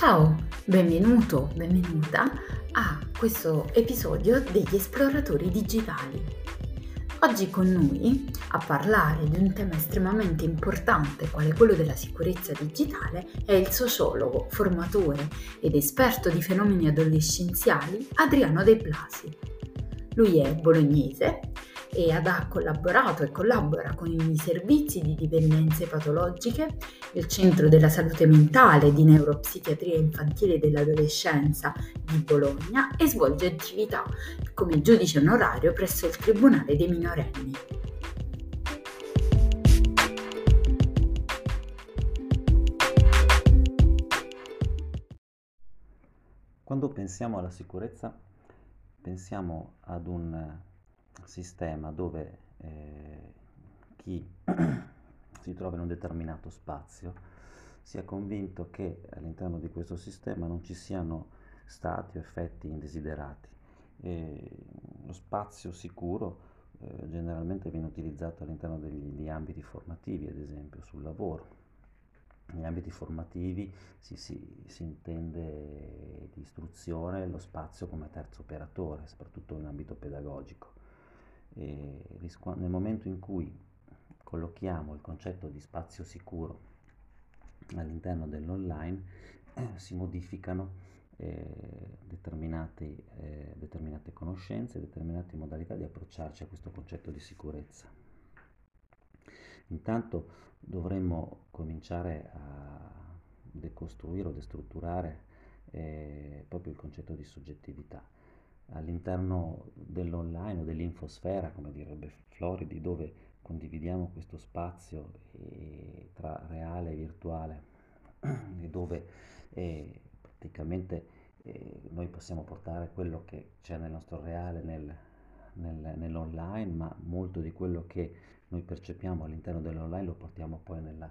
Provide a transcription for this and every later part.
Ciao, benvenuto, benvenuta a questo episodio degli esploratori digitali. Oggi con noi a parlare di un tema estremamente importante quale quello della sicurezza digitale è il sociologo, formatore ed esperto di fenomeni adolescenziali Adriano De Blasi. Lui è bolognese e ha collaborato e collabora con i servizi di dipendenze patologiche, il Centro della Salute Mentale di Neuropsichiatria Infantile dell'Adolescenza di Bologna e svolge attività come giudice onorario presso il Tribunale dei minorenni. Quando pensiamo alla sicurezza, pensiamo ad un sistema dove eh, chi si trova in un determinato spazio sia convinto che all'interno di questo sistema non ci siano stati o effetti indesiderati. E lo spazio sicuro eh, generalmente viene utilizzato all'interno degli, ambiti formativi, ad esempio sul lavoro. Negli ambiti formativi si, si, si intende di istruzione lo spazio come terzo operatore, soprattutto in ambito pedagogico e nel momento in cui collochiamo il concetto di spazio sicuro all'interno dell'online eh, si modificano eh, determinate, eh, determinate conoscenze, determinate modalità di approcciarci a questo concetto di sicurezza. Intanto dovremmo cominciare a decostruire o destrutturare eh, proprio il concetto di soggettività all'interno dell'online o dell'infosfera, come direbbe Floridi, dove condividiamo questo spazio eh, tra reale e virtuale e dove eh, praticamente eh, noi possiamo portare quello che c'è nel nostro reale nel, nel, nell'online, ma molto di quello che noi percepiamo all'interno dell'online lo portiamo poi nella,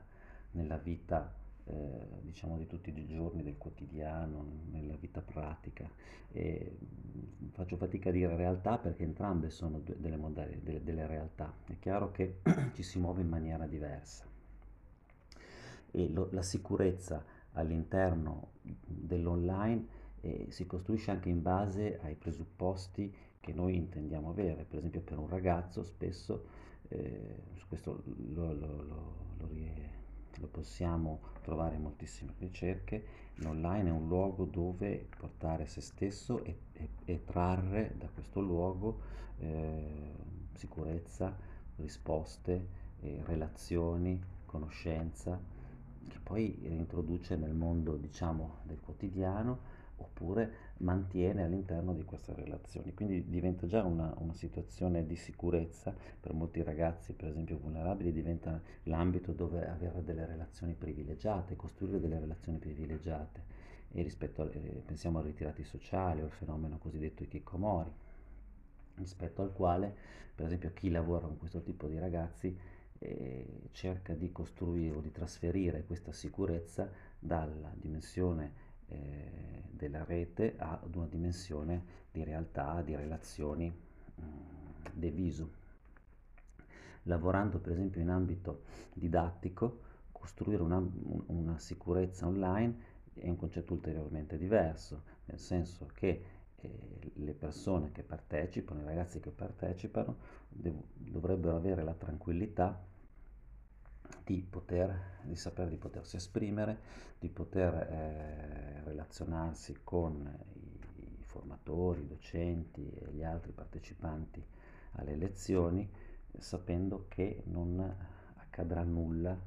nella vita eh, diciamo di tutti i giorni, del quotidiano, nella vita pratica. E mm, faccio fatica a dire realtà perché entrambe sono delle, modali, delle, delle realtà. È chiaro che ci si muove in maniera diversa. E lo, la sicurezza all'interno dell'online eh, si costruisce anche in base ai presupposti che noi intendiamo avere. Per esempio per un ragazzo spesso, eh, questo lo, lo, lo, lo lo possiamo trovare in moltissime ricerche, l'online è un luogo dove portare se stesso e, e, e trarre da questo luogo eh, sicurezza, risposte, eh, relazioni, conoscenza, che poi introduce nel mondo diciamo del quotidiano oppure mantiene all'interno di queste relazioni. Quindi diventa già una, una, situazione di sicurezza per molti ragazzi, per esempio vulnerabili, diventa l'ambito dove avere delle relazioni privilegiate, costruire delle relazioni privilegiate. E rispetto a, eh, pensiamo ai ritirati sociali o al fenomeno cosiddetto Ikikomori, rispetto al quale, per esempio, chi lavora con questo tipo di ragazzi eh, cerca di costruire o di trasferire questa sicurezza dalla dimensione eh, della rete ad una dimensione di realtà, di relazioni mh, mm, de viso. Lavorando per esempio in ambito didattico, costruire una, una sicurezza online è un concetto ulteriormente diverso, nel senso che eh, le persone che partecipano, i ragazzi che partecipano, dovrebbero avere la tranquillità di poter, di sapere di potersi esprimere, di poter eh, relazionarsi con i, formatori, i docenti e gli altri partecipanti alle lezioni, sapendo che non accadrà nulla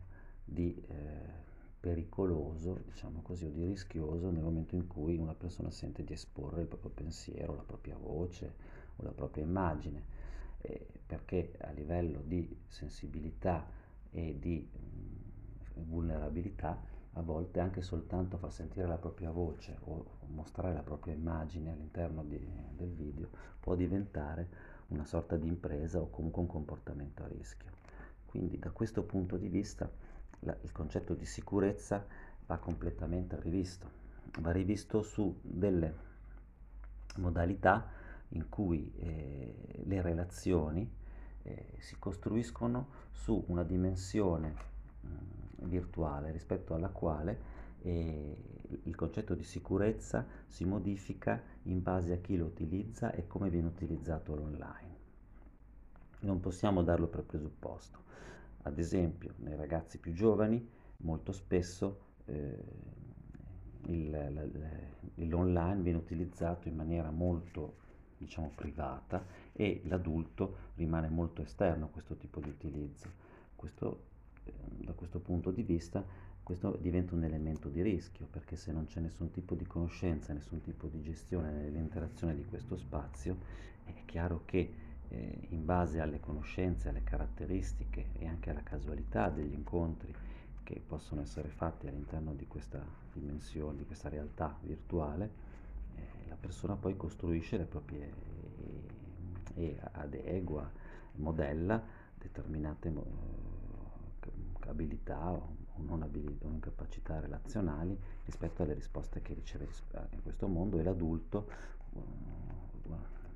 di eh, pericoloso, diciamo così, o di rischioso nel momento in cui una persona sente di esporre il proprio pensiero, la propria voce o la propria immagine, eh, perché a livello di sensibilità e di mh, vulnerabilità, a volte anche soltanto far sentire la propria voce o mostrare la propria immagine all'interno di, del video può diventare una sorta di impresa o comunque un comportamento a rischio. Quindi da questo punto di vista la, il concetto di sicurezza va completamente rivisto, va rivisto su delle modalità in cui eh, le relazioni eh, si costruiscono su una dimensione mh, virtuale rispetto alla quale e il concetto di sicurezza si modifica in base a chi lo utilizza e come viene utilizzato l'online. Non possiamo darlo per presupposto. Ad esempio, nei ragazzi più giovani, molto spesso eh, il, l'online viene utilizzato in maniera molto diciamo, privata e l'adulto rimane molto esterno a questo tipo di utilizzo. Questo, eh, da questo punto di vista questo diventa un elemento di rischio perché se non c'è nessun tipo di conoscenza, nessun tipo di gestione nell'interazione di questo spazio, è chiaro che eh, in base alle conoscenze, alle caratteristiche e anche alla casualità degli incontri che possono essere fatti all'interno di questa dimensione, di questa realtà virtuale, la persona poi costruisce le proprie e, adegua, modella determinate eh, abilità o non abilità o incapacità relazionali rispetto alle risposte che riceve in questo mondo e l'adulto uh,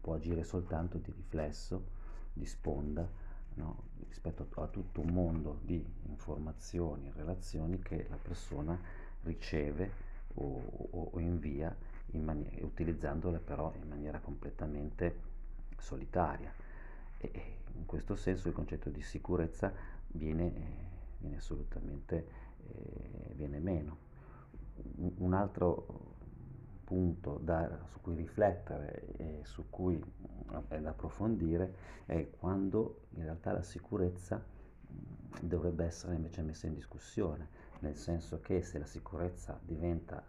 può agire soltanto di riflesso, di sponda, no? rispetto a, tutto un mondo di informazioni e relazioni che la persona riceve o, o, o invia in mani- utilizzandole però in maniera completamente solitaria. E in questo senso il concetto di sicurezza viene eh, viene assolutamente eh, viene meno. Un altro punto da, su cui riflettere e su cui è da approfondire è quando in realtà la sicurezza dovrebbe essere invece messa in discussione, nel senso che se la sicurezza diventa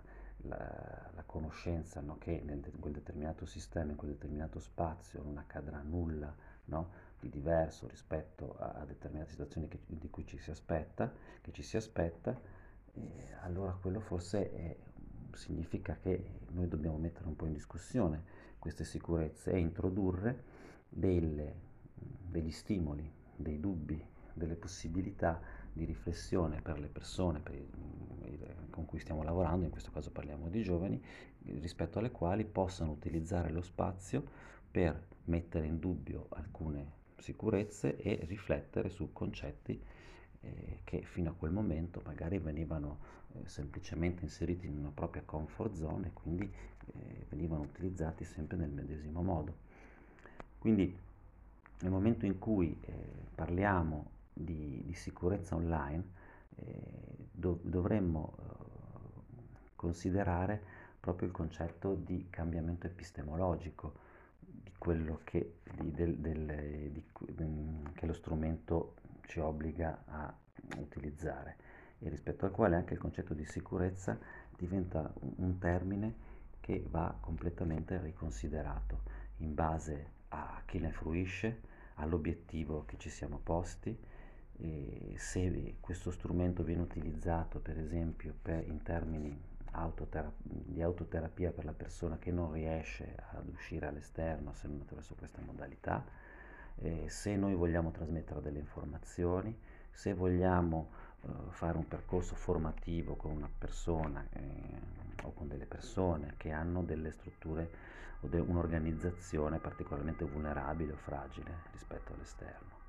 la, la conoscenza no, che in quel determinato sistema, in quel determinato spazio non accadrà nulla, no, di diverso rispetto a, a determinate situazioni che, di cui ci si aspetta, ci si aspetta, eh, allora quello forse è, significa che noi dobbiamo mettere un po' in discussione queste sicurezze e introdurre delle, degli stimoli, dei dubbi, delle possibilità di riflessione per le persone per i, con cui stiamo lavorando, in questo caso parliamo di giovani, rispetto alle quali possano utilizzare lo spazio per mettere in dubbio alcune sicurezze e riflettere su concetti eh, che fino a quel momento magari venivano eh, semplicemente inseriti in una propria comfort zone e quindi eh, venivano utilizzati sempre nel medesimo modo. Quindi nel momento in cui eh, parliamo di, di, sicurezza online eh, dov- dovremmo eh, considerare proprio il concetto di cambiamento epistemologico quello che, di, del, del, di, che lo strumento ci obbliga a utilizzare. E rispetto al quale anche il concetto di sicurezza diventa un termine che va completamente riconsiderato in base a chi ne fruisce, all'obiettivo che ci siamo posti, se questo strumento viene utilizzato per esempio per, in termini di autoterapia per la persona che non riesce ad uscire all'esterno se non attraverso questa modalità, eh, se noi vogliamo trasmettere delle informazioni, se vogliamo eh, fare un percorso formativo con una persona eh, o con delle persone che hanno delle strutture o de- un'organizzazione particolarmente vulnerabile o fragile rispetto all'esterno.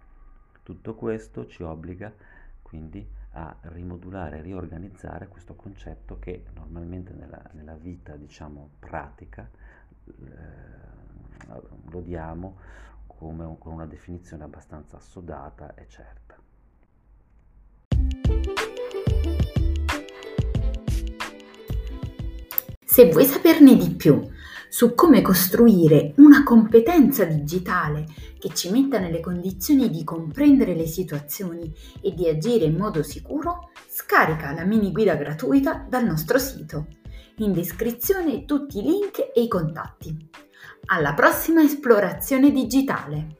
Tutto questo ci obbliga quindi a rimodulare, riorganizzare questo concetto che normalmente nella, nella vita diciamo pratica eh, lo diamo come con una definizione abbastanza assodata e certa. Se vuoi saperne di più su come costruire una competenza digitale che ci metta nelle condizioni di comprendere le situazioni e di agire in modo sicuro, scarica la mini guida gratuita dal nostro sito. In descrizione tutti i link e i contatti. Alla prossima esplorazione digitale!